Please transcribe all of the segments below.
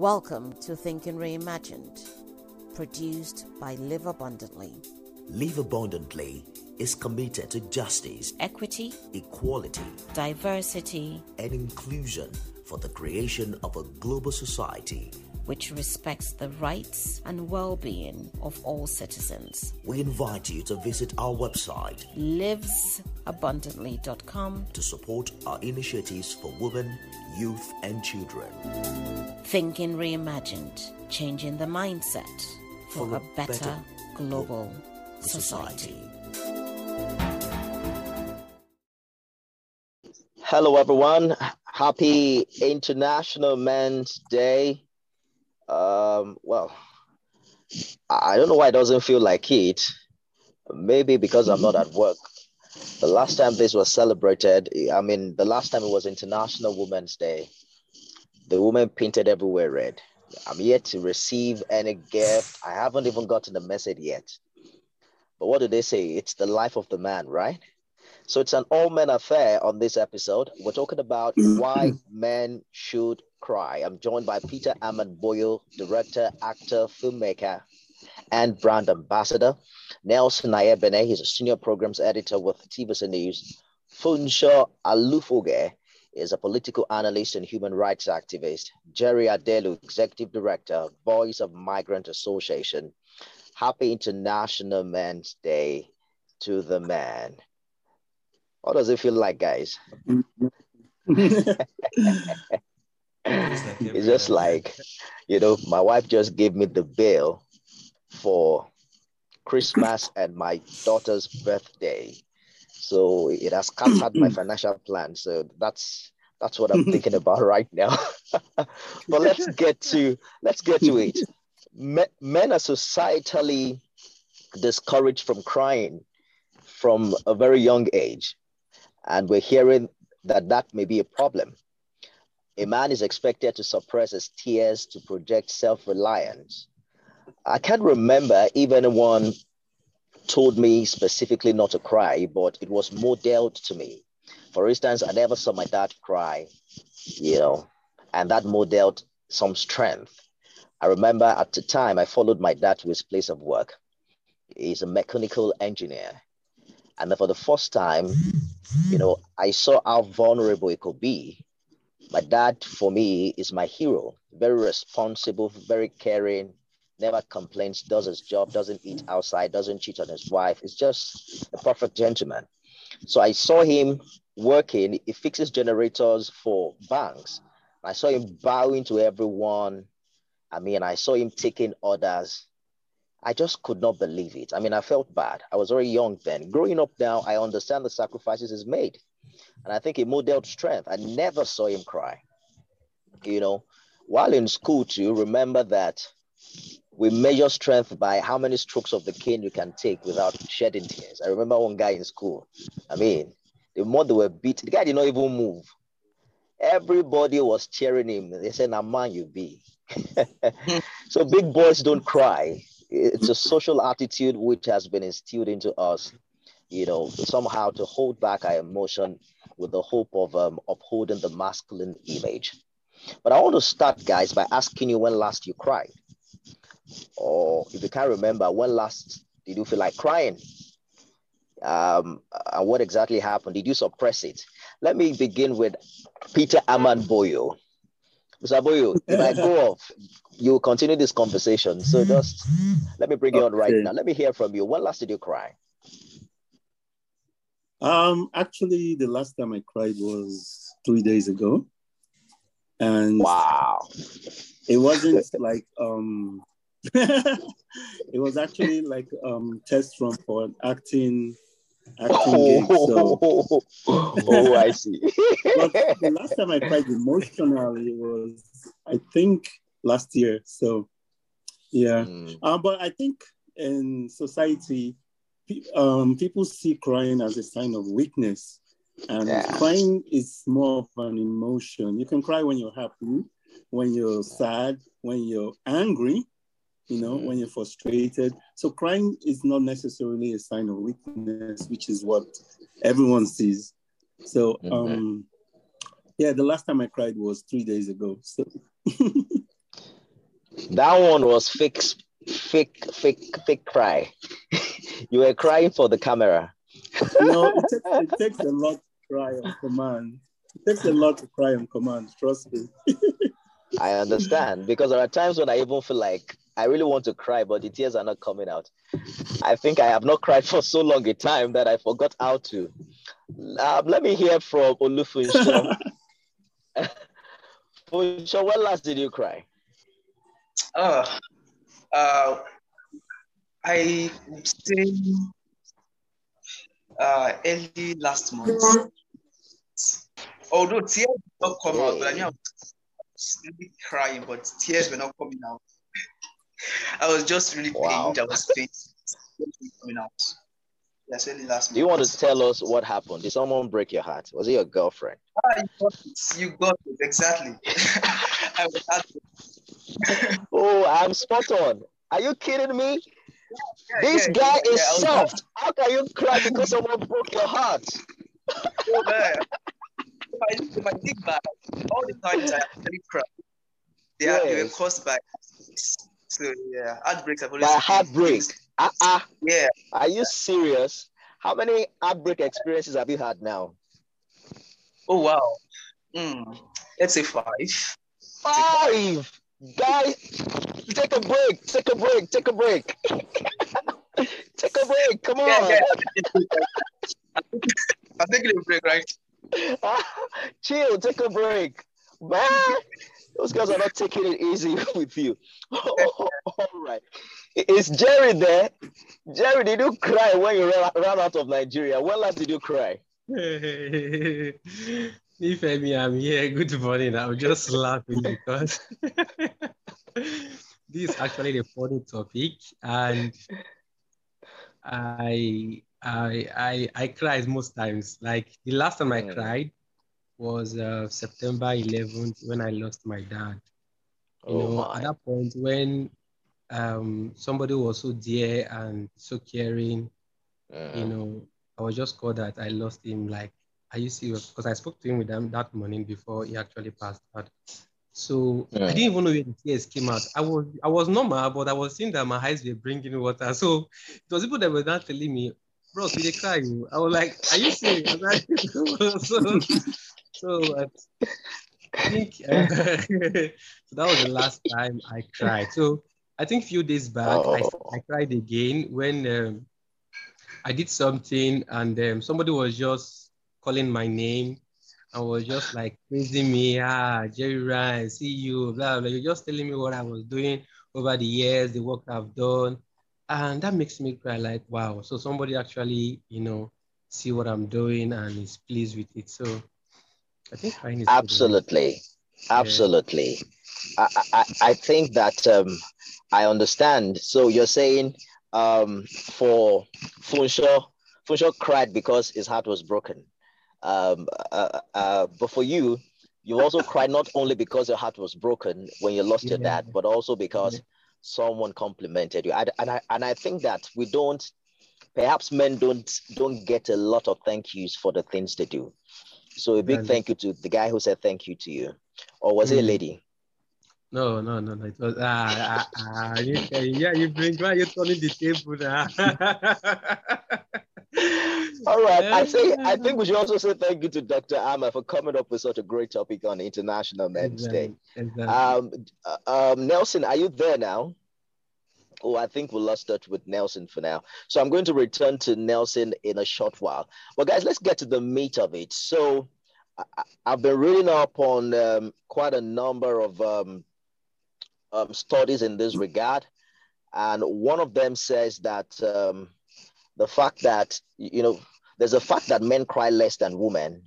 Welcome to Thinking Reimagined, produced by Live Abundantly. Live Abundantly is committed to justice, Equity, equality, diversity, and inclusion for the creation of a global society. Which respects the rights and well being of all citizens. We invite you to visit our website livesabundantly.com. to support our initiatives for women, youth, and children. Thinking Reimagined, changing the mindset for, For a better, global society. Hello, everyone. Happy International Men's Day. Um, well, I don't know why it doesn't feel like it. Maybe because I'm not at work. The last time this was celebrated, I mean, the last time it was International Women's Day, the women painted everywhere red. I'm yet to receive any gift. I haven't even gotten the message yet. But what do they say? It's the life of the man, right? So it's an all men affair on this episode. We're talking about why men should cry. I'm joined by Peter Ahmed Boyo, director, actor, filmmaker, and brand ambassador. Nelson Ayebene, he's a senior programs editor with TVC News. Funsho Alufoge is a political analyst and human rights activist. Jerry Adelu, executive director, Voice of Migrant Association. Happy International Men's Day to the man. What does it feel like, guys? It's just like, you know, my wife just gave me the bill for Christmas and my daughter's birthday. So it has scattered my financial plan. So that's that's what I'm thinking about right now. but let's get to let's get to it. Men, men are societally discouraged from crying from a very young age. And we're hearing that that may be a problem. A man is expected to suppress his tears to project self reliance. I can't remember if anyone told me specifically not to cry, but it was modeled to me. For instance, I never saw my dad cry, you know, and that modeled some strength. I remember at the time I followed my dad to his place of work. He's a mechanical engineer. And for the first time, you know, I saw how vulnerable it could be. My dad, for me, is my hero. Very responsible, very caring, never complains, does his job, doesn't eat outside, doesn't cheat on his wife. It's just a perfect gentleman. So I saw him working. He fixes generators for banks. I saw him bowing to everyone. I mean, I saw him taking orders. I just could not believe it. I mean, I felt bad. I was very young then. Growing up now, I understand the sacrifices he's made. And I think he modeled strength. I never saw him cry. You know, while in school, too, remember that we measure strength by how many strokes of the cane you can take without shedding tears. I remember one guy in school. I mean, the more they were beat, the guy did not even move. Everybody was cheering him. They said, "Now, man, you be." so big boys don't cry. It's a social attitude which has been instilled into us, you know, somehow to hold back our emotion with the hope of um, upholding the masculine image. But I want to start, guys, by asking you when last you cried, or if you can't remember, when last did you feel like crying? Um, and what exactly happened? Did you suppress it? Let me begin with Peter Aman Boyo. Mr. Boyo, if I go off, you continue this conversation. So just let me bring you on right now. Let me hear from you. When last did you cry? Um, actually, the last time I cried was three days ago, and Wow. it wasn't like um, it was actually like um test run for an acting acting gig. So, Oh, oh, I see. but the last time I cried emotionally was I think last year. So, yeah. Mm, Uh, but I think in society, um, people see crying as a sign of weakness. And Yeah. crying is more of an emotion. You can cry when you're happy, when you're sad, when you're angry, you know, Mhm. when you're frustrated. So crying is not necessarily a sign of weakness, which is what everyone sees. So Mhm. um yeah, the last time I cried was three days ago. So That one was fake, fake, fake, fake cry. you were crying for the camera. no, it takes, it takes a lot to cry on command. It takes a lot to cry on command, trust me. I understand because there are times when I even feel like I really want to cry, but the tears are not coming out. I think I have not cried for so long a time that I forgot how to. Um, let me hear from Olufunso. Funso, when last did you cry? Uh, uh, I would say uh, early last month. Although tears did not come out, but I knew I was really crying, but tears were not coming out. I was just really wow. pained. I was pained coming out. That's really last. Do you want to tell us what happened? Did someone break your heart? Was it your girlfriend? Ah, you, got it. you got it exactly. I was oh, I'm spot on. Are you kidding me? Yeah, this yeah, guy yeah, is soft. How can you cry because someone broke your heart? oh, man. I, if I back, all the times I actually cried, they, yes. are, they were caused by so yeah, heartbreaks always by heartbreak. Uh uh Yeah. Are you serious? How many heartbreak experiences have you had now? Oh wow. Mm, let's say five. Five. Guys, take a break. Take a break. Take a break. take a break. Come on. Yeah, yeah. I'm taking a break, right? Chill. Take a break, man. Those guys are not taking it easy with you. All right. Is Jerry there? Jerry, did you cry when you ran, ran out of Nigeria? When last did you cry? Ifemi, I'm here. Good morning. I'm just laughing because this is actually a funny topic, and I I I I cry most times. Like the last time I cried was uh, September 11th when I lost my dad. You oh know, my. at that point when um, somebody was so dear and so caring, uh, you know, I was just called that I lost him. Like, are you serious? Because I spoke to him with them that morning before he actually passed out. So yeah. I didn't even know where the tears came out. I was I was normal, but I was seeing that my eyes were bringing water. So it was people that were not telling me, bro, did they cry you? I was like, are you serious? so, so uh, I think uh, so that was the last time I cried. So I think a few days back oh. I, I cried again when um, I did something and um, somebody was just calling my name and was just like praising me. Ah, Jerry Ryan, see you, blah, blah. You're just telling me what I was doing over the years, the work I've done. And that makes me cry like, wow. So somebody actually, you know, see what I'm doing and is pleased with it. So I think is absolutely, absolutely. Yeah. I, I, I think that um, I understand. So you're saying um, for Funsho, Funsho cried because his heart was broken. Um, uh, uh, but for you, you also cried not only because your heart was broken when you lost yeah. your dad, but also because yeah. someone complimented you. I, and I and I think that we don't, perhaps men don't don't get a lot of thank yous for the things they do. So a big thank you to the guy who said thank you to you. Or was mm. it a hmm. lady? No, no, no, no. It was ah, ah, ah you, yeah, you bring why you turning the table now. All right. I think I think we should also say thank you to Dr. Ama for coming up with such a great topic on International Men's exactly. Day. Exactly. Um, uh, um, Nelson, are you there now? Oh, I think we lost touch with Nelson for now. So I'm going to return to Nelson in a short while. But guys, let's get to the meat of it. So I, have been reading up on um, quite a number of um, um, studies in this regard. And one of them says that um, the fact that, you know, there's a fact that men cry less than women.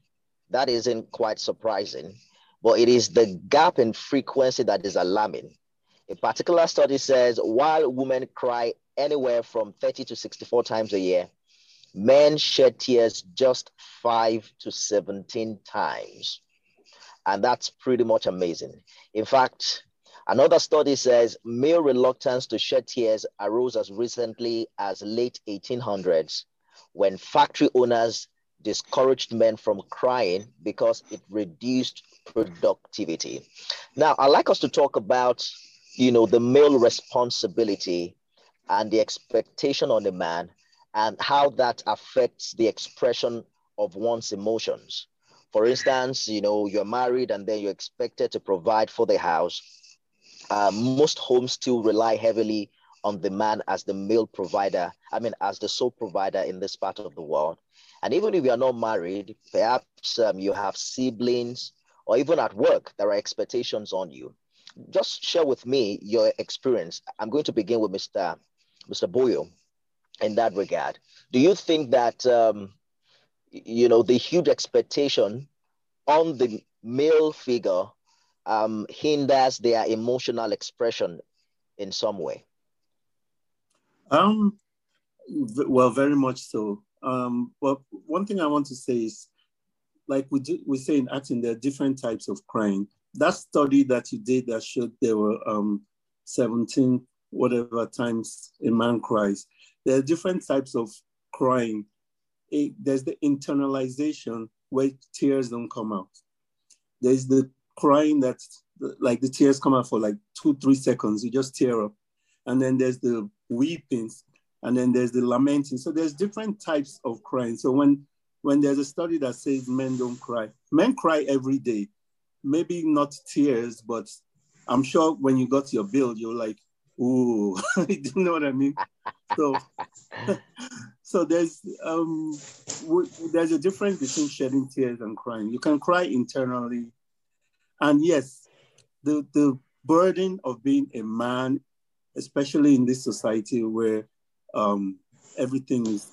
That isn't quite surprising, but it is the gap in frequency that is alarming. A particular study says while women cry anywhere from 30 to 64 times a year, men shed tears just 5 to 17 times. And that's pretty much amazing. In fact, another study says male reluctance to shed tears arose as recently as late 1800s when factory owners discouraged men from crying because it reduced productivity. Now, I'd like us to talk about you know, the male responsibility and the expectation on the man and how that affects the expression of one's emotions. For instance, you know, you're married and then you're expected to provide for the house. Uh, most homes still rely heavily on the man as the male provider, I mean, as the sole provider in this part of the world. And even if you're not married, perhaps um, you have siblings or even at work, there are expectations on you. Just share with me your experience. I'm going to begin with Mr. Mr. Boyo in that regard. Do you think that um, you know the huge expectation on the male figure um, hinders their emotional expression in some way? Um, well, very much so. Um, but one thing I want to say is, like we do, we say in acting, there are different types of crying. That study that you did that showed there were um, 17 whatever times a man cries. There are different types of crying. It, there's the internalization where tears don't come out. There's the crying that like the tears come out for like two, three seconds. You just tear up. And then there's the weeping, and then there's the lamenting. So there's different types of crying. So when when there's a study that says men don't cry, men cry every day. Maybe not tears, but I'm sure when you got your bill, you're like, ooh, you know what I mean? So so there's um there's a difference between shedding tears and crying. You can cry internally. And yes, the the burden of being a man especially in this society where um, everything is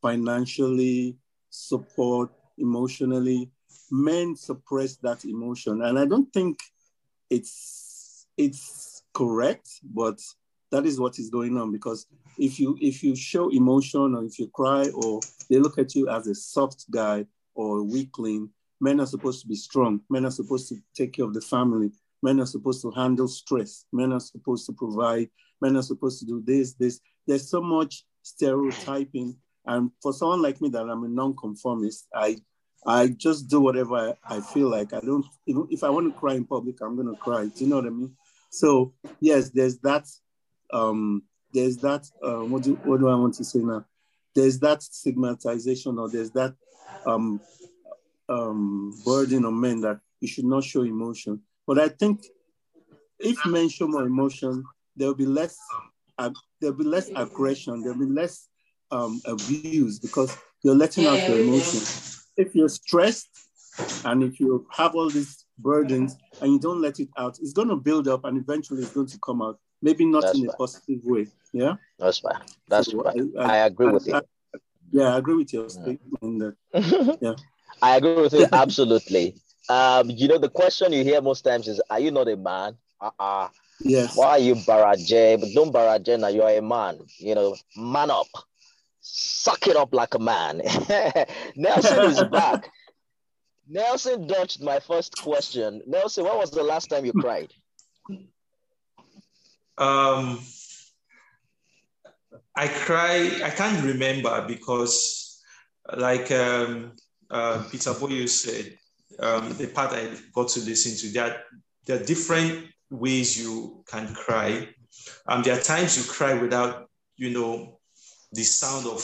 financially support, emotionally, men suppress that emotion, and I don't think it's it's correct, but that is what is going on because if you if you show emotion or if you cry or they look at you as a soft guy or a weakling men are supposed to be strong men are supposed to take care of the family Men are supposed to handle stress. Men are supposed to provide. Men are supposed to do this, this. There's so much stereotyping. And for someone like me that I'm a nonconformist, I I just do whatever I, I feel like. I don't even if I want to cry in public, I'm gonna cry. Do you know what I mean? So yes, there's that um there's that uh, what do what do I want to say now? There's that stigmatization or there's that um um burden on men that you should not show emotion. But I think if men show more emotion, there'll be less uh, there'll be less aggression, there'll be less um, abuse because you're letting out your emotions. If you're stressed and if you have all these burdens and you don't let it out, it's going to build up and eventually it's going to come out. Maybe not That's in a positive way. Yeah. That's fine. That's so I, I, I, agree with you. yeah, I agree with your statement. yeah. I agree with you absolutely. Um, you know, the question you hear most times is, "Are you not a man?" Uh-uh. Yes. Why are you baraje? But don't baraje now. You're a man. You know, man up. Suck it up like a man. Nelson is back. Nelson dodged my first question. Nelson, when was the last time you cried? Um, I cry. I can't remember because, like um, uh, Peter Boyo said, um, the part I got to listen to, there there are different ways you can cry. Um, there are times you cry without, you know, the sound of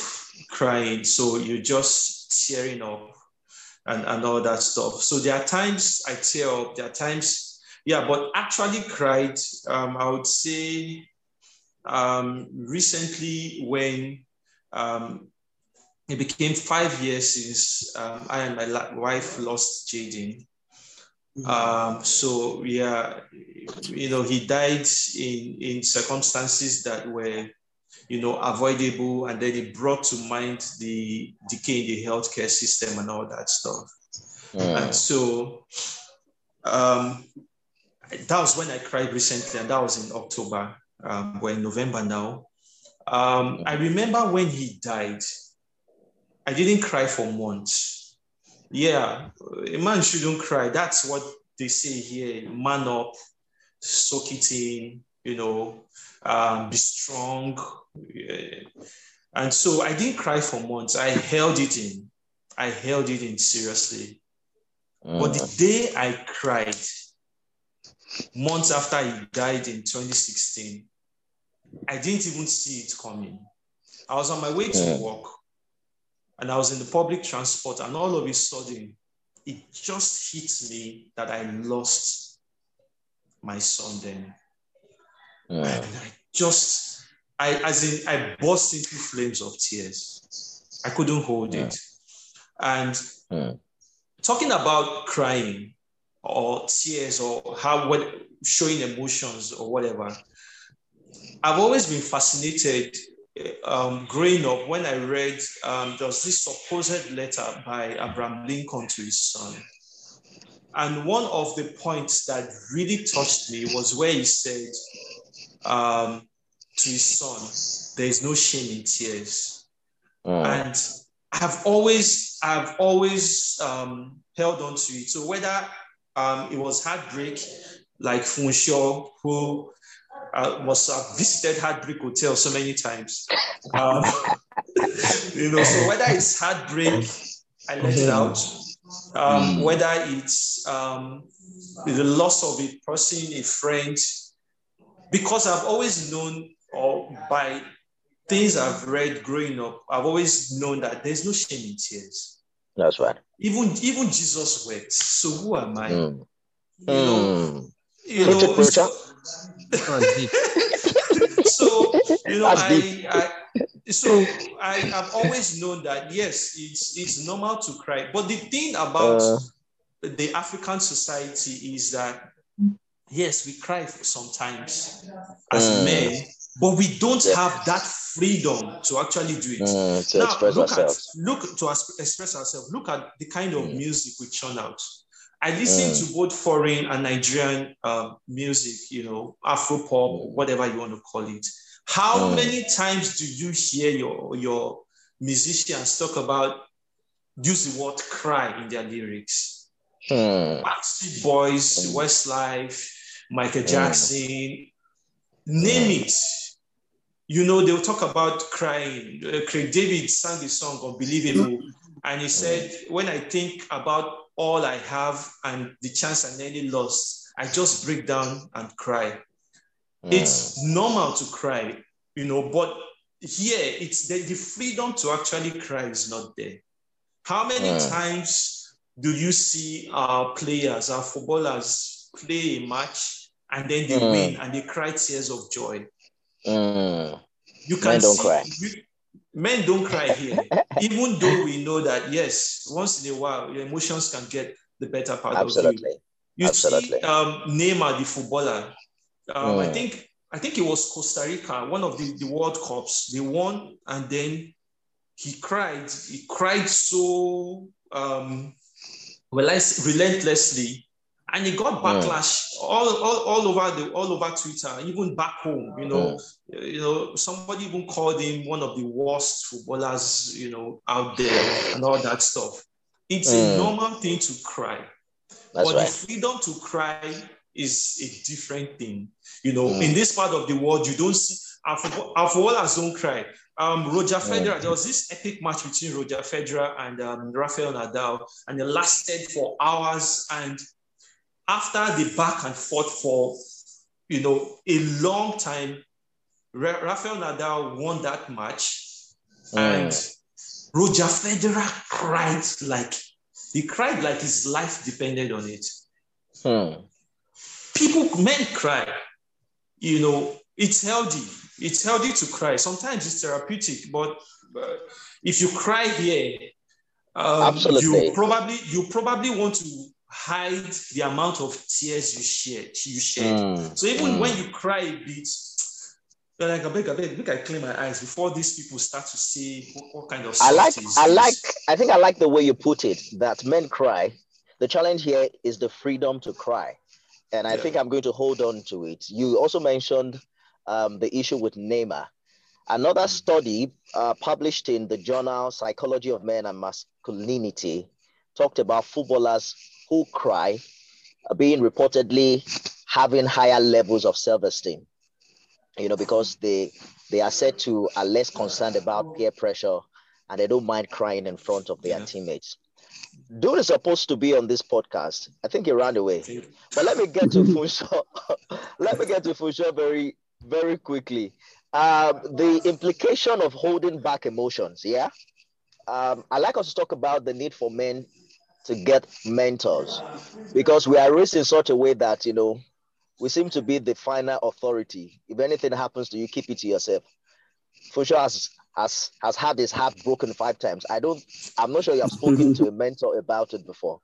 crying. So you're just tearing up and, and all that stuff. So there are times I tear up, there are times, yeah, but actually cried, um, I would say um, recently when um, it became five years since um, I and my wife lost Jaden. Mm-hmm. Um, so yeah, you know, he died in in circumstances that were, you know, avoidable, and then it brought to mind the decay in the healthcare system and all that stuff. Mm. And so, um, that was when I cried recently, and that was in October. Um, we're in November now. Um, I remember when he died I didn't cry for months. Yeah, a man shouldn't cry. That's what they say here. Man up, soak it in, you know, um, be strong. Yeah. And so I didn't cry for months. I held it in. I held it in seriously. Mm. But the day I cried, months after he died in 2016, I didn't even see it coming. I was on my way to mm. work and I was in the public transport, and all of a sudden, it just hit me that I lost my son then. Mm. And I just, I as in, I burst into flames of tears. I couldn't hold mm. it. And mm. talking about crying or tears or how what showing emotions or whatever, I've always been fascinated um, growing up when I read um, there was this supposed letter by Abraham Lincoln to his son. And one of the points that really touched me was where he said um, to his son, There is no shame in tears. And I've always, I've always um, held on to it. So whether um, it was heartbreak, like Funsho, who uh, was uh, visited Heartbreak Hotel so many times. Um, you know, so whether it's heartbreak, I let it out. Um, mm. Whether it's um, the loss of a person, a friend, because I've always known, or by things I've read growing up, I've always known that there's no shame in tears. That's right. Even even Jesus wept. So who am I? Mm. You know, mm. you know so, so you know, I, I, so I have always known that yes, it's it's normal to cry. But the thing about uh, the African society is that yes, we cry sometimes as uh, men, but we don't yeah. have that freedom to actually do it. Uh, to now, express look ourselves. At, look to express ourselves. Look at the kind of mm. music we churn out. I listen mm. to both foreign and Nigerian uh, music, you know, Afro pop, mm. whatever you want to call it. How mm. many times do you hear your, your musicians talk about use the word cry in their lyrics? Mm. Backstreet Boys, mm. Westlife, Michael mm. Jackson, name it. You know, they'll talk about crying. Uh, Craig David sang the song Unbelievable, and he said, When I think about all I have and the chance I nearly lost, I just break down and cry. Mm. It's normal to cry, you know, but here it's the, the freedom to actually cry is not there. How many mm. times do you see our players, our footballers play a match and then they mm. win and they cry tears of joy? Mm. You can see, cry. You, men don't cry here, even though we know that yes, once in a while your emotions can get the better part Absolutely. of you. You Absolutely. see, um, Neymar, the footballer. Um, mm. I think I think it was Costa Rica, one of the, the World Cups. They won, and then he cried. He cried so um, relentlessly and he got backlash mm. all, all, all over the all over Twitter, even back home. You know, mm. you know, somebody even called him one of the worst footballers, you know, out there and all that stuff. It's mm. a normal thing to cry, That's but right. the freedom to cry is a different thing. You know, in this part of the world, you don't see our, our footballers don't cry. Um, Roger Federer, there was this epic match between Roger Federer and um, Rafael Nadal, and it lasted for hours. And after the back and forth for you know a long time, Rafael Nadal won that match, mm. and Roger Federer cried like he cried like his life depended on it. Mm. People, men cry. You know, it's healthy. It's healthy to cry. Sometimes it's therapeutic, but uh, if you cry here, um, you probably you probably want to hide the amount of tears you shared. You shared. Mm. So even mm. when you cry a bit, you're like, I beg, I beg, look, I clean my eyes before these people start to see what, what kind of. I like, I like, I think I like the way you put it. That men cry. The challenge here is the freedom to cry, and I yeah. think I'm going to hold on to it. You also mentioned um, the issue with Neymar. Another mm. study uh, published in the journal Psychology of Men and Masculinity talked about footballers who cry being reportedly having higher levels of self-esteem you know because they they are said to are less concerned about peer pressure and they don't mind crying in front of their yeah. teammates Dude is supposed to be on this podcast. I think he ran away. But let me get to Funsho. let me get to Funsho very, very quickly. Um, the implication of holding back emotions. Yeah. Um, I like us to talk about the need for men to get mentors because we are raised in such a way that you know we seem to be the final authority. If anything happens to you, keep it to yourself. Funsho has has has had his heart broken five times. I don't. I'm not sure you have spoken to a mentor about it before.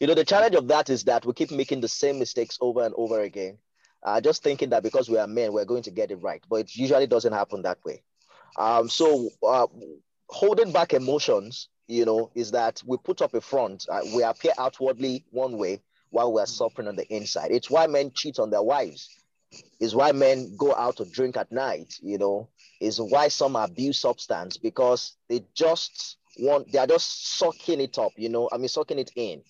You know, the challenge of that is that we keep making the same mistakes over and over again. Uh, just thinking that because we are men, we're going to get it right, but it usually doesn't happen that way. Um, so uh, holding back emotions, you know, is that we put up a front. Uh, we appear outwardly one way while we're suffering on the inside. It's why men cheat on their wives. It's why men go out to drink at night. You know, is why some abuse substance because they just want they are just sucking it up you know i mean sucking it in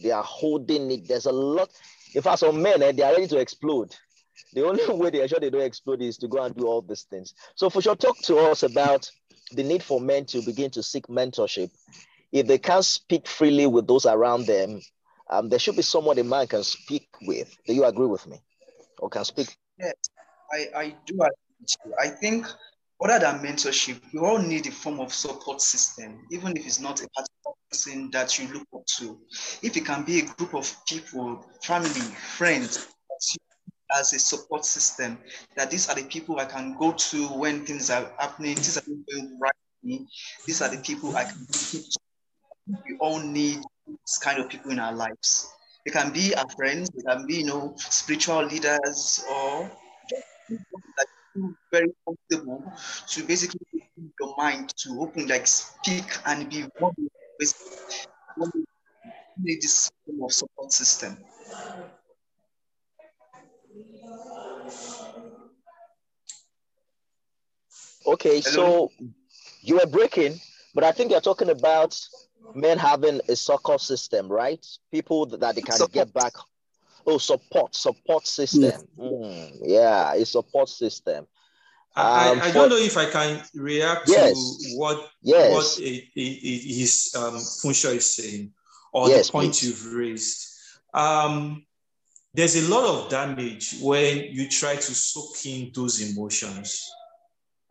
they are holding it there's a lot in fact some men eh, they are ready to explode the only way they are sure they don't explode is to go and do all these things so Funsho talk to us about the need for men to begin to seek mentorship. If they can't speak freely with those around them um, there should be someone a man can speak with. Do you agree with me? Or can speak? Yes i i do agree i think other than mentorship, we all need a form of support system, even if it's not a particular person that you look up to. If it can be a group of people, family, friends, as a support system, that these are the people I can go to when things are happening, things are going right me. These are the people I can. We all need this kind of people in our lives. They can be our friends, they can be, you know, spiritual leaders or very comfortable to basically open your mind to open, like speak and be one with this form of support system. Okay, Hello? so you were breaking, but I think you're talking about men having a support system, right? People that they can support. get back Oh, support, support system. Yes. Mm, yeah, a support system. I, um, I, don't know if I can react yes. to what yes. what a, a, a, his um, Funsho is saying or yes, the point please. you've raised. Um, there's a lot of damage when you try to soak in those emotions.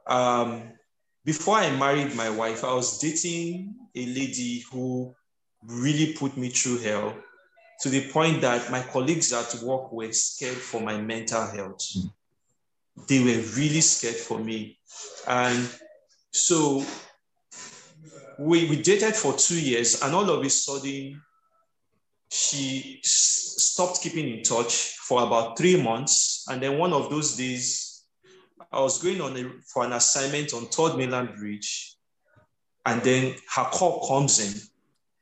Um, before I married my wife, I was dating a lady who really put me through hell to the point that my colleagues at work were scared for my mental health. They were really scared for me. And so we, we dated for two years, and all of a sudden, she stopped keeping in touch for about three months. And then one of those days, I was going on a, for an assignment on Third Mainland Bridge. And then her call comes in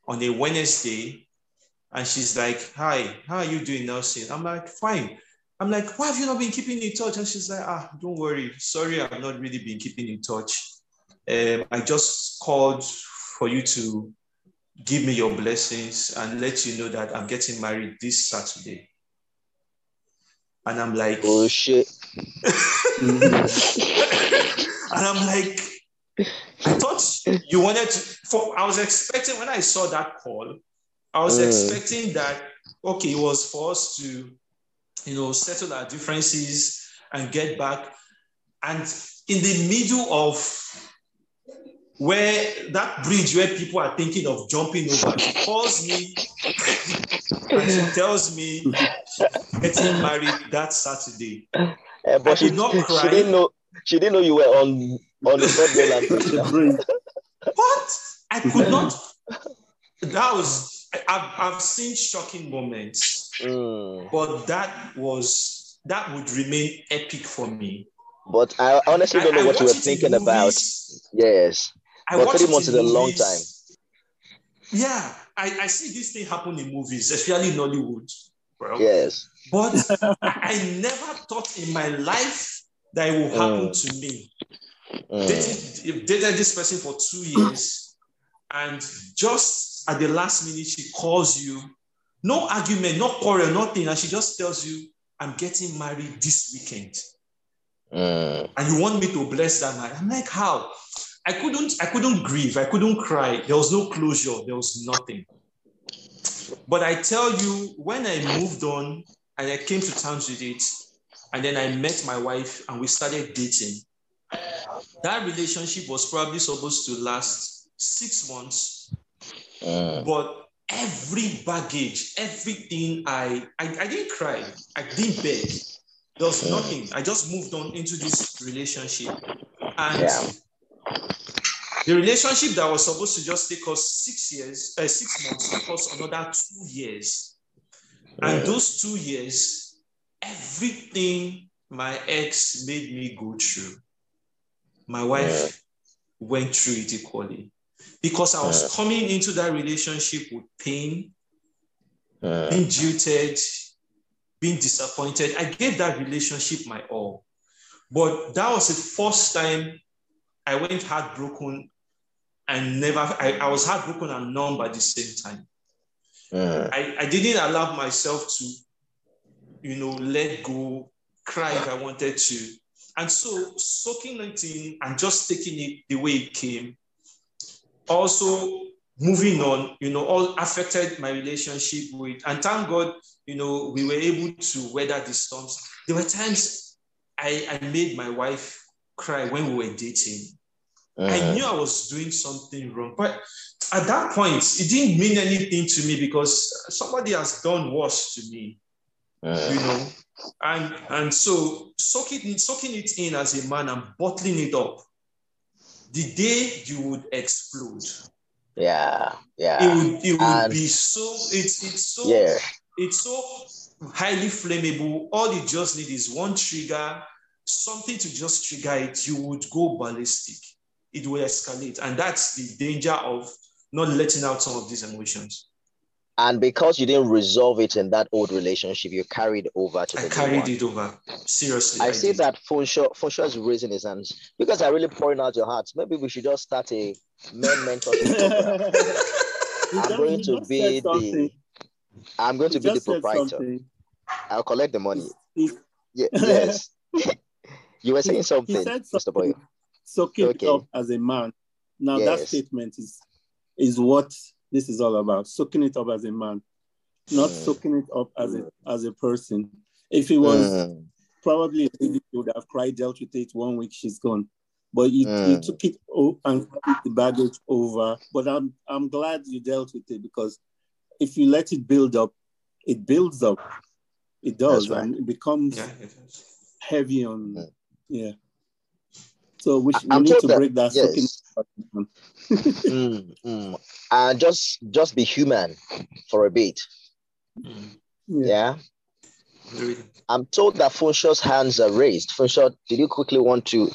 on a Wednesday and she's like, Hi, how are you doing, Nelson? I'm like, Fine. I'm like, Why have you not been keeping in touch? And she's like, Ah, don't worry. Sorry, I've not really been keeping in touch. Um, I just called for you to give me your blessings and let you know that I'm getting married this Saturday. And I'm like, Oh shit. and I'm like, I thought you wanted to, for I was expecting when I saw that call, I was mm. expecting that, okay, it was for us to, you know, settle our differences and get back. And in the middle of where that bridge where people are thinking of jumping over, she calls me and she tells me getting married that Saturday. Uh, but she, not cry. she didn't know she didn't know you were on on the third bridge. What? I could not. That was I've, I've seen shocking moments, mm. but that was that would remain epic for me. But I honestly don't know I, what I you were thinking about. Yes, I but three months is a long time. Yeah, I, I see this thing happen in movies, especially in Nollywood. Bro. Yes, but I never thought in my life that it will happen mm. to me. Mm. Dated, dated this person for two years, and just at the last minute, she calls you. No argument, no quarrel, nothing. And she just tells you, I'm getting married this weekend. Mm. And you want me to bless that night. I'm like, how? I couldn't, I couldn't grieve. I couldn't cry. There was no closure. There was nothing. But I tell you, when I moved on and I came to terms with it, and then I met my wife and we started dating, that relationship was probably supposed to last six months. Mm. But every baggage, everything I, I, I didn't cry, I didn't beg. There was mm. nothing. I just moved on into this relationship. And yeah. The relationship that was supposed to just take us six years, uh, six months, took us another two years. And those two years, everything my ex made me go through, my wife went through it equally. Because I was coming into that relationship with pain, being jilted, being disappointed. I gave that relationship my all. But that was the first time I went heartbroken and never, I, I was heartbroken and numb at the same time. Uh, I, I didn't allow myself to, you know, let go, cry if I wanted to. And so soaking it in and just taking it the way it came, also moving on, you know, all affected my relationship with, and thank God, you know, we were able to weather the storms. There were times I, I made my wife cry when we were dating. Uh-huh. I knew I was doing something wrong, but at that point, it didn't mean anything to me because somebody has done worse to me, uh-huh. you know. And and so soaking soaking it in as a man and bottling it up, the day you would explode. Yeah, yeah. It would it would and be so it's it's so yeah. it's so highly flammable. All you just need is one trigger, something to just trigger it. You would go ballistic it will escalate. And that's the danger of not letting out some of these emotions. And because you didn't resolve it in that old relationship, you carried over to I carried it over. Seriously. I, I see did. that Funsho, Funsho is raising his hands. because I really pouring out your hearts. Maybe we should just start a men mentorship I'm going to be the I'm going to be the proprietor. I'll collect the money. yeah, yes. you were saying something, Mr. Boy soaking okay. it up as a man. Now yes. that statement is is what this is all about. Soaking it up as a man, not mm. soaking it up as a as a person. If it was mm. probably he would have cried, dealt with it one week, she's gone. But you, mm. you took it and the baggage over. But I'm I'm glad you dealt with it because if you let it build up, it builds up. It does, right. and it becomes yeah, it heavy on mm. yeah. So we, we need to that, break that. Yes. mm, mm. And just just be human for a bit. Mm. Yeah. yeah. I'm told that Funsho's hands are raised. Funsho, did you quickly want to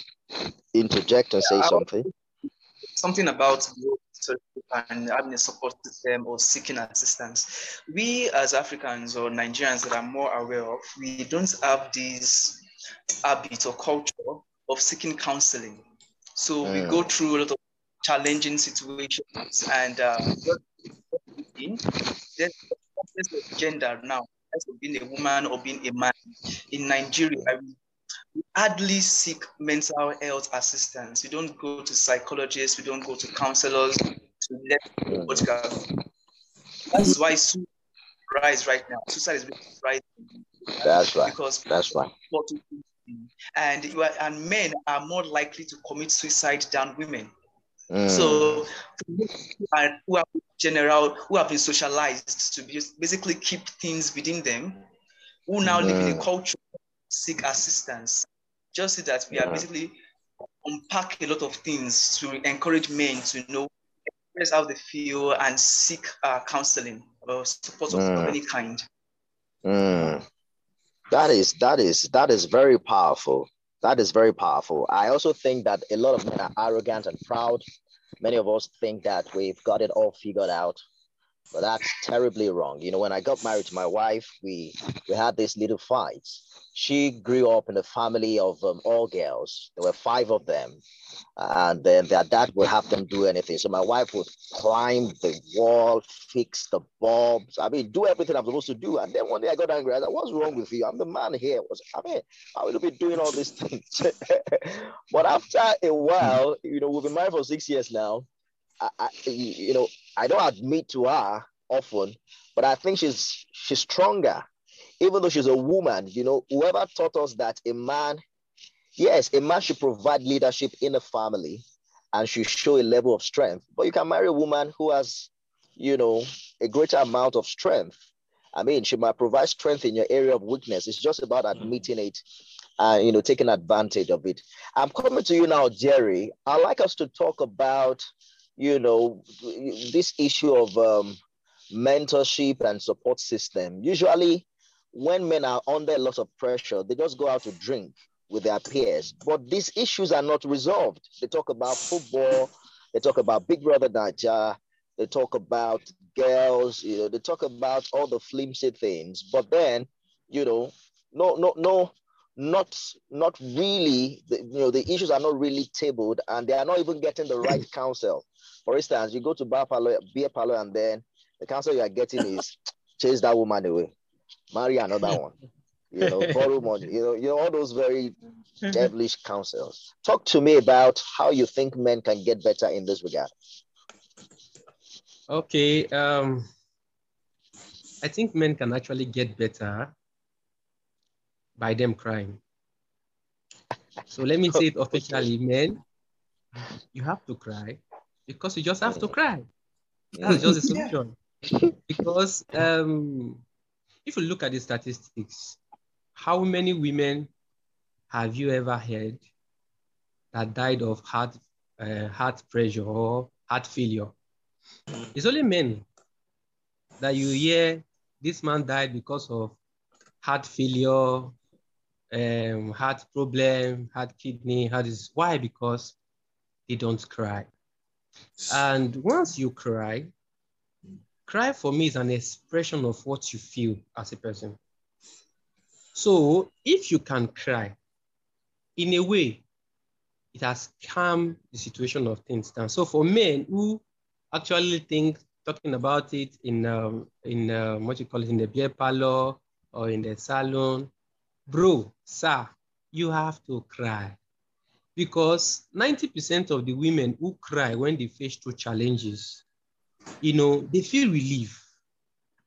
interject and say yeah, something? Something about and having a support system or seeking assistance. We as Africans or Nigerians that are more aware of, we don't have this habit or culture of seeking counseling. So mm. we go through a lot of challenging situations and uh, there's, there's gender now as of being a woman or being a man in Nigeria. We hardly seek mental health assistance. We don't go to psychologists. We don't go to counselors to let what mm. That's why suicide rise right now. Suicide is rising. That's right. Because that's right and you are, and men are more likely to commit suicide than women. Mm. So, who are general, who have been socialized to be, basically keep things within them, who now mm. live in a mm. culture seek assistance. Just that we yeah. are basically unpack a lot of things to encourage men to know express how they feel and seek uh, counseling or support mm. of any kind. Mm. That is that is that is very powerful. That is very powerful. I also think that a lot of men are arrogant and proud. Many of us think that we've got it all figured out, but that's terribly wrong. You know, when I got married to my wife, we we had these little fights. She grew up in a family of um, all girls. There were five of them, and then their dad would have them do anything. So my wife would climb the wall, fix the bulbs. I mean, do everything I'm supposed to do. And then one day I got angry. I said, "What's wrong with you? I'm the man here." I mean, I will be doing all these things. but after a while, you know, we've been married for six years now. I, I, you know, I don't admit to her often, but I think she's she's stronger, even though she's a woman. You know, whoever taught us that a man, yes, a man should provide leadership in a family and should show a level of strength. But you can marry a woman who has, you know, a greater amount of strength. I mean, she might provide strength in your area of weakness. It's just about mm-hmm. admitting it and you know taking advantage of it. I'm coming to you now, Jerry. I'd like us to talk about you know this issue of um, mentorship and support system. Usually, when men are under a lot of pressure, they just go out to drink with their peers. But these issues are not resolved. They talk about football. They talk about Big Brother Naija. They talk about girls. You know, they talk about all the flimsy things. But then, you know, no, no, no not not really you know the issues are not really tabled and they are not even getting the right counsel for instance you go to bar parlor, beer parlor and then the counsel you are getting is chase that woman away. Marry another one. You know borrow money. You know you know all those very devilish counsels. Talk to me about how you think men can get better in this regard. Okay um i think men can actually get better by them crying. So let me say it officially, men, you have to cry because you just have to cry. That's just the solution. because um, if you look at the statistics, how many women have you ever heard that died of heart, uh, heart pressure or heart failure? It's only men that you hear this man died because of heart failure, um, heart problem, heart kidney, heart is why? Because they don't cry. And once you cry, cry for me is an expression of what you feel as a person. So if you can cry, in a way, it has calmed the situation of things down. So for men who actually think talking about it in um, in um, what you call it in the beer parlor or in the salon bro, sir, you have to cry. Because 90% of the women who cry when they face through challenges, you know, they feel relief.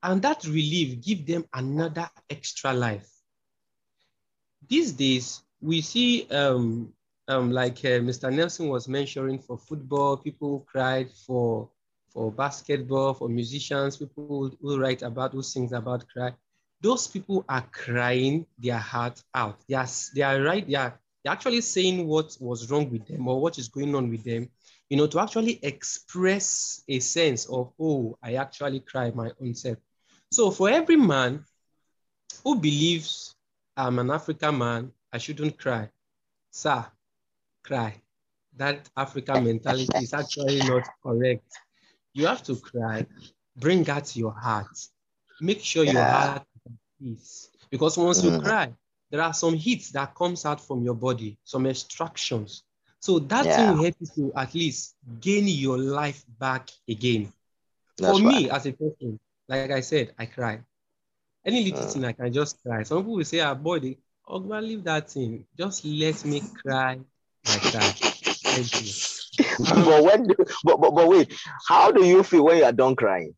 And that relief give them another extra life. These days, we see, um, um, like uh, Mr. Nelson was mentioning for football, people cried for, for basketball, for musicians, people who write about, who sings about cry those people are crying their heart out. They are, they are right, they are, they're actually saying what was wrong with them or what is going on with them, you know, to actually express a sense of, oh, I actually cry my own self. So for every man who believes I'm an African man, I shouldn't cry, sir, cry. That African mentality is actually not correct. You have to cry, bring out your heart. Make sure yeah. your heart peace. Because once mm. you cry, there are some heats that comes out from your body, some extractions. So that yeah. thing will help you to at least gain your life back again. That's For me, as a person, like I said, I cry. Any little mm. thing, I can just cry. Some people will say, ah, boy, they, oh, man, leave that thing. Just let me cry like that. Thank you. but when, but, but, but wait, how do you feel when you are done crying?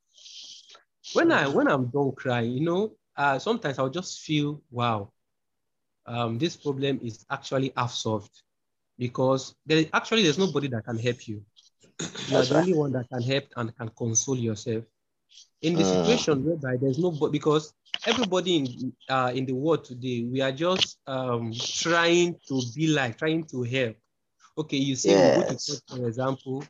When I when I'm done crying, you know, uh, sometimes I'll just feel, wow, um, this problem is actually half solved because there actually there's nobody that can help you. You are the only one that can help and can console yourself. In the uh. situation whereby there's no because everybody in uh, in the world today, we are just um, trying to be like, trying to help. Okay, you see, yes. for example,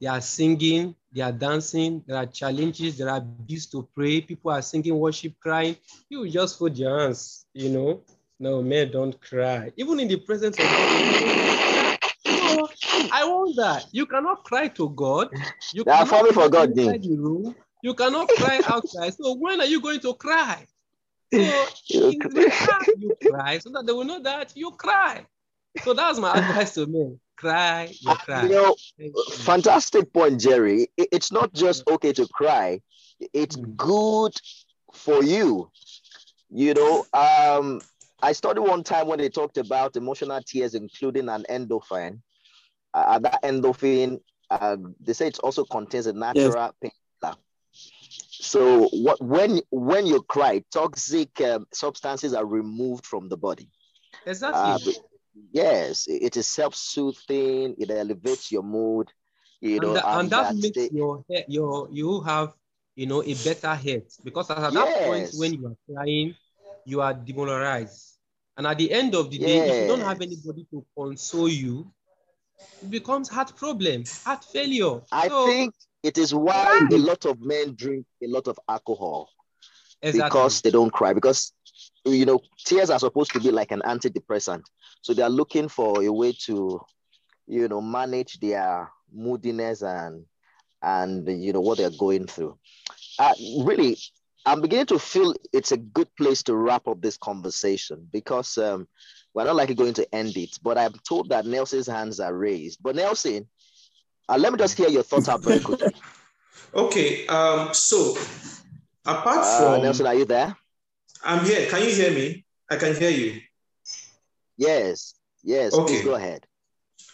they are singing, they are dancing, there are challenges, there are beats to pray, people are singing worship, crying. You just put your hands, you know. No, men don't cry. Even in the presence of God. so I wonder, you cannot cry to God. You are falling for God. Inside the room. You cannot cry outside. So when are you going to cry? So you cry so that they will know that you cry. So that's my advice to men cry, you uh, cry. You know, fantastic point, Jerry. It's not just okay to cry, it's mm. good for you. You know, um, I studied one time when they talked about emotional tears, including an endorphin. Uh, that endorphin, uh, they say it also contains a natural yes. painkiller. So what when when you cry, toxic um, substances are removed from the body. Exactly. Uh, yes, it is self-soothing. It elevates your mood. You know, and, the, and, and that, that makes state, your your you have you know a better head because at that yes. point when you are crying, you are demoralized. And at the end of the day, if you don't have anybody to console you, it becomes heart problem, heart failure. I so, think it is why a lot of men drink a lot of alcohol exactly. because they don't cry. Because you know, tears are supposed to be like an antidepressant. So they are looking for a way to, you know, manage their moodiness and and you know what they're going through. Uh, really, I'm beginning to feel it's a good place to wrap up this conversation because um, we're not likely going to end it. But I'm told that Nelson's hands are raised. But Nelson, uh, let me just hear your thoughts out very quickly. okay, um, so apart uh, from Nelson, are you there? I'm here. Can you hear me? I can hear you. Yes, yes. Okay. Please go ahead.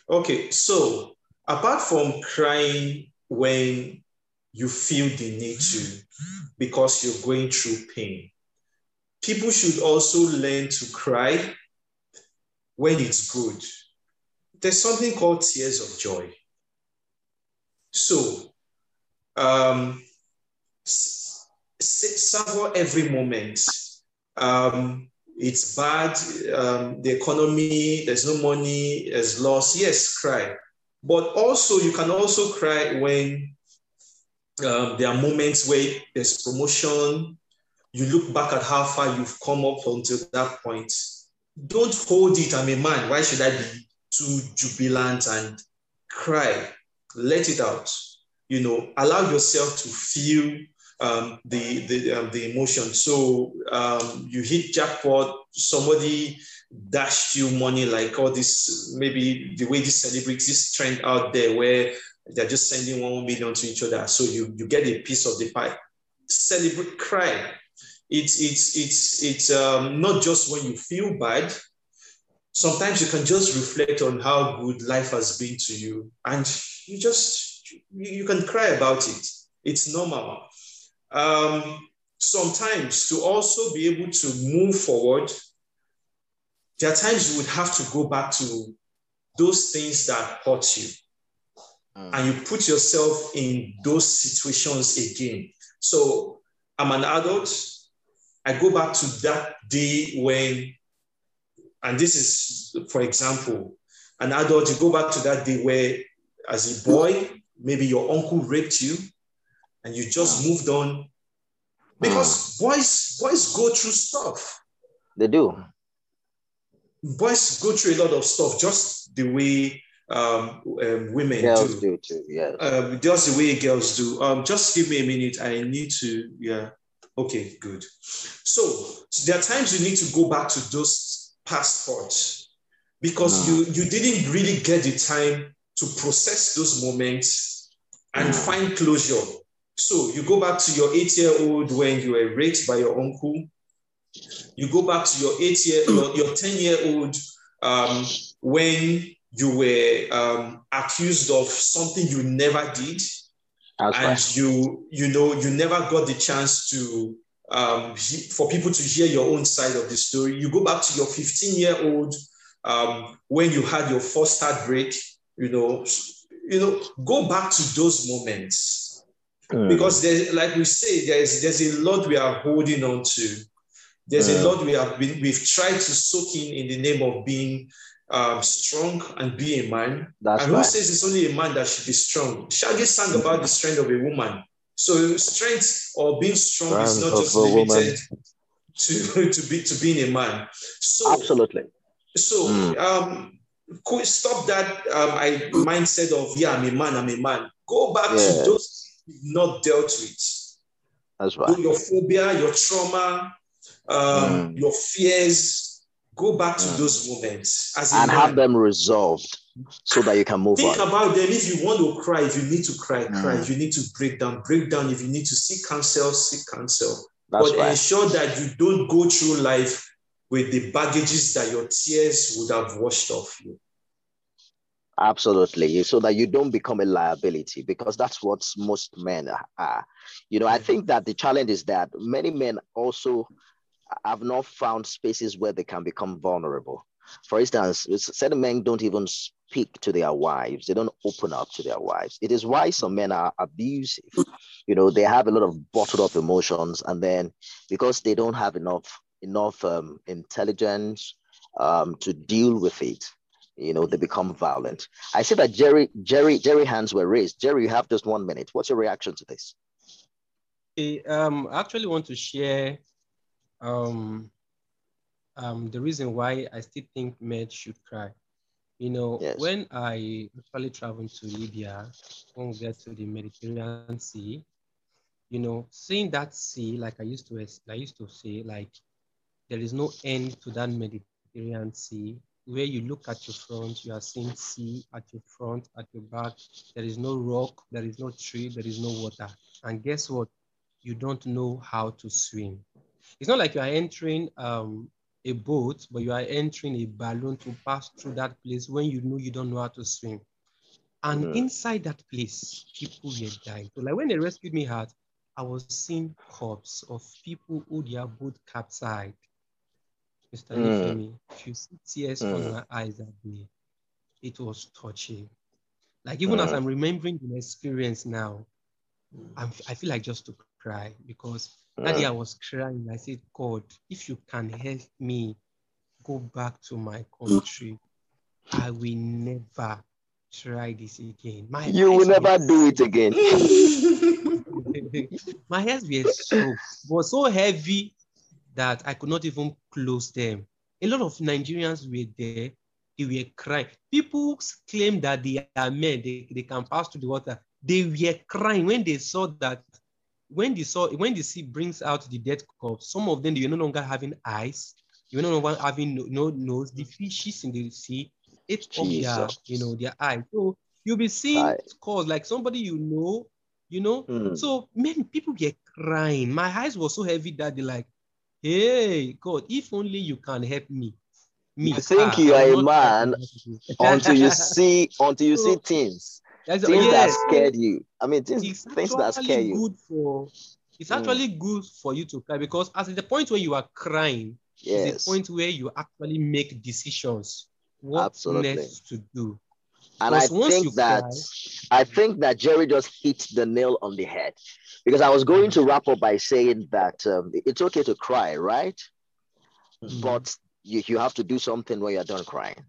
Okay, so apart from crying when you feel the need to because you're going through pain. People should also learn to cry when it's good. There's something called tears of joy. So, um, savor every moment. Um, it's bad, um, the economy, there's no money, there's loss. Yes, cry. But also, you can also cry when um, there are moments where there's promotion. You look back at how far you've come up until that point. Don't hold it. I'm a man. Why should I be too jubilant and cry? Let it out. You know, allow yourself to feel um, the the um, the emotion. So um, you hit jackpot. Somebody dashed you money like all this. Maybe the way this celebrities this trend out there where they're just sending one million to each other. So you, you get a piece of the pie. Celebrate, cry. It's, it's, it's, it's um, not just when you feel bad. Sometimes you can just reflect on how good life has been to you and you just, you, can cry about it. It's normal. Um, sometimes to also be able to move forward, there are times you would have to go back to those things that hurt you mm. and you put yourself in those situations again. So I'm an adult. I go back to that day when, and this is, for example, an adult, you go back to that day where, as a boy, maybe your uncle raped you and you just moved on. Because mm. boys, boys go through stuff. They do. Boys go through a lot of stuff, just the way um, um, women girls do. do too. Yeah, um, just the way girls do. Um, just give me a minute. I need to. Yeah. Okay. Good. So, so there are times you need to go back to those past thoughts because mm. you you didn't really get the time to process those moments and mm. find closure. So you go back to your eight-year-old when you were raped by your uncle. You go back to your eight-year, your, your ten-year-old um, when you were um, accused of something you never did, That's and right. you you know you never got the chance to um, for people to hear your own side of the story. You go back to your 15 year old um, when you had your first heartbreak. You know, you know, go back to those moments mm. because there, like we say, there's there's a lot we are holding on to. There's mm. a lot we have been we've tried to soak in in the name of being um, strong and be a man. That's and who says it's only a man that should be strong? Shaggy sang about the strength of a woman. So strength or being strong strength is not just limited to, to be to being a man. So absolutely. So mm. um stop that um I mindset of yeah, I'm a man, I'm a man. Go back yeah. to those not dealt with. That's right. Your phobia, your trauma, um, mm. your fears, Go back to those moments and have them resolved so that you can move on. Think on. about them. If you want to cry, if you need to cry, mm. cry. If you need to break down, break down. If you need to seek counsel, seek counsel. That's but right. ensure that you don't go through life with the baggages that your tears would have washed off you. Absolutely. So that you don't become a liability because that's what most men are. You know, I think that the challenge is that many men also have not found spaces where they can become vulnerable. For instance, certain men don't even speak to their wives. They don't open up to their wives. It is why some men are abusive. You know, they have a lot of bottled up emotions, and then because they don't have enough enough um, intelligence um, to deal with it, you know, they become violent. I see that Jerry, Jerry, Jerry hands were raised. Jerry, you have just one minute. What's your reaction to this? I um, actually want to share um, um, the reason why I still think men should cry. You know, yes. when I actually traveled to Libya, when we get to the Mediterranean Sea, you know, seeing that sea, like I used to, I used to say, like there is no end to that Mediterranean Sea. Where you look at your front, you are seeing sea at your front, at your back. There is no rock, there is no tree, there is no water. And guess what? You don't know how to swim. It's not like you are entering um, a boat, but you are entering a balloon to pass through that place when you know you don't know how to swim. And mm. inside that place, people were dying. So like when they rescued me out, I was seeing corpses of people who their boat capsized. Mr. Mm. if you see tears mm. from my eyes that day, it was touching. Like even mm. as I'm remembering the experience now, I'm, I feel like just to cry because hmm. that day I was crying. I said, God, if you can help me go back to my country, I will never try this again. My you will never do it again. my hands were so was so heavy that I could not even close them. A lot of Nigerians were there. They were crying. People claim that they are men, they, they can pass through the water. They were crying when they saw that when the saw when the sea brings out the dead corpse, some of them they are no longer having eyes, they are no longer having no, no nose. The fishes in the sea ate up their you know their eyes. So you'll be seeing I... scores like somebody you know, you know. Mm. So many people get crying. My eyes were so heavy that they like, hey God, if only you can help me. Me, you think ah, you are a man until you see until you so, see things. That's, things that scared you. I mean, things, things that scare you. Good for, it's actually mm. good for you to cry because at the point where you are crying, yes. is the point where you actually make decisions. What Absolutely. next to do. And I think that cry, I think that Jerry just hit the nail on the head because I was going to wrap up by saying that um, it's okay to cry, right? Mm-hmm. But you, you have to do something when you're done crying.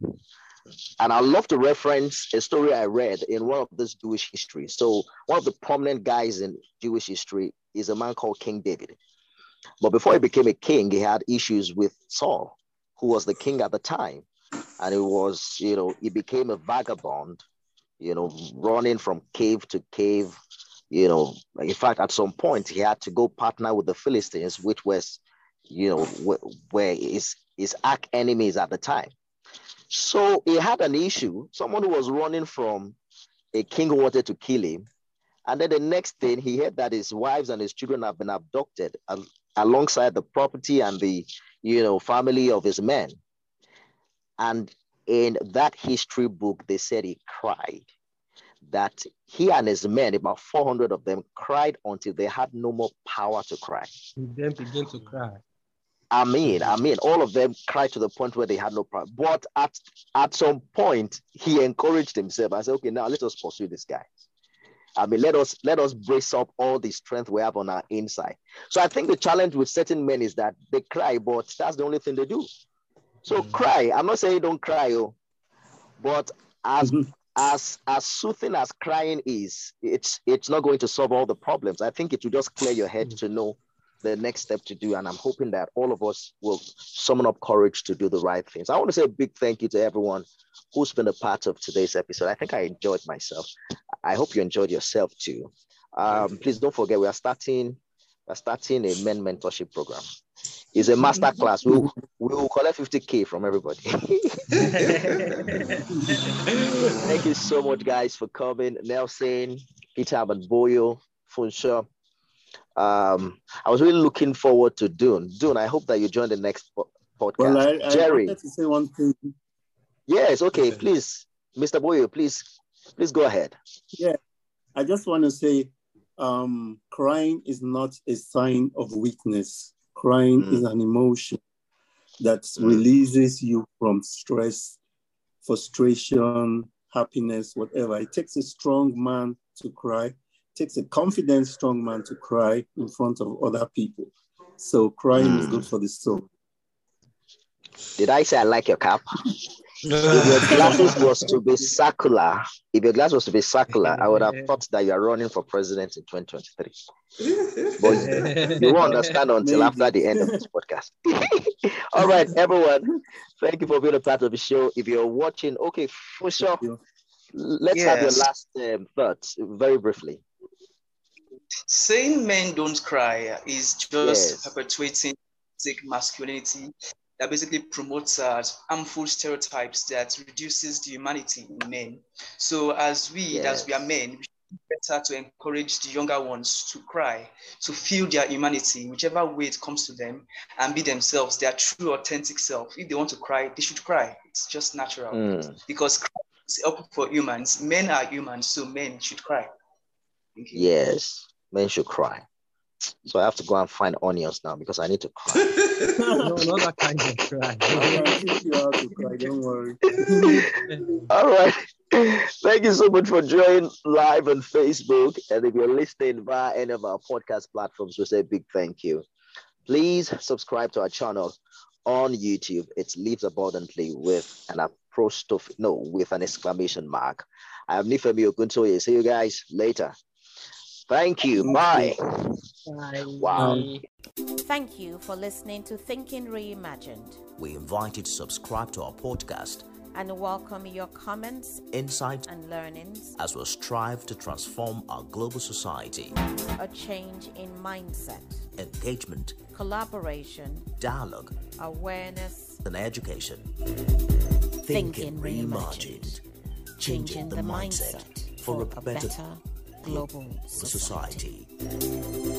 And I love to reference a story I read in one of this Jewish history. So one of the prominent guys in Jewish history is a man called King David. But before he became a king, he had issues with Saul, who was the king at the time. And it was, you know, he became a vagabond, you know, running from cave to cave, you know. In fact, at some point, he had to go partner with the Philistines, which was, you know, where his, his arch enemies at the time. So he had an issue. Someone who was running from a king wanted to kill him. And then the next thing he heard that his wives and his children have been abducted alongside the property and the you know family of his men. And in that history book, they said he cried. That he and his men, about 400 of them, cried until they had no more power to cry. He then began to cry. I mean, I mean, all of them cried to the point where they had no problem. But at at some point, he encouraged himself. I said, okay, now let us pursue this guy. I mean, let us let us brace up all the strength we have on our inside. So I think the challenge with certain men is that they cry, but that's the only thing they do. So mm-hmm. cry. I'm not saying don't cry, oh, but as mm-hmm. as as soothing as crying is, it's it's not going to solve all the problems. I think it will just clear your head mm-hmm. to know the next step to do. And I'm hoping that all of us will summon up courage to do the right things. I want to say a big thank you to everyone who's been a part of today's episode. I think I enjoyed myself. I hope you enjoyed yourself too. Um, please don't forget we are starting we're starting a men mentorship program. It's a master class. We will, we will collect 50k from everybody. Thank you so much, guys, for coming. Nelson, Peter Boyo, Funsho, um, I was really looking forward to Dune. Dune, I hope that you join the next po- podcast. Well, I, I Jerry. to say one thing. Yes, okay, please. Mr. Boyo, please, please go ahead. Yeah, I just want to say, um, crying is not a sign of weakness. Crying mm. is an emotion that mm. releases you from stress, frustration, happiness, whatever. It takes a strong man to cry. It takes a confident, strong man to cry in front of other people. So crying mm. is good for the soul. Did I say I like your cap? if your glasses was to be circular, if your glass was to be circular, I would have thought that you are running for president in 2023. But you won't understand until Maybe. after the end of this podcast. All right, everyone. Thank you for being a part of the show. If you're watching, okay, for sure. Let's yes. have your last um, thoughts very briefly. Saying men don't cry is just yes. perpetuating masculinity that basically promotes uh, harmful stereotypes that reduces the humanity in men. So as we, yes. as we are men, better to encourage the younger ones to cry, to feel their humanity, whichever way it comes to them, and be themselves, their true, authentic self. If they want to cry, they should cry. It's just natural mm. because it's open for humans. Men are humans, so men should cry. Yes, men should cry. So I have to go and find onions now because I need to cry. no, not that kind of cry. you have to cry, don't worry. All right. Thank you so much for joining live on Facebook. And if you're listening via any of our podcast platforms, we say big thank you. Please subscribe to our channel on YouTube. It's Lives Abundantly with an apostrophe, no, with an exclamation mark. I am Nifemi Oguntoye. See you guys later. Thank you. Bye. Bye. Wow. Thank you for listening to Thinking Reimagined. We invite you to subscribe to our podcast and welcome your comments, insights, and learnings as we strive to transform our global society. A change in mindset, engagement, collaboration, dialogue, awareness, and education. Thinking, Thinking reimagined, changing the mindset for a better global society. society.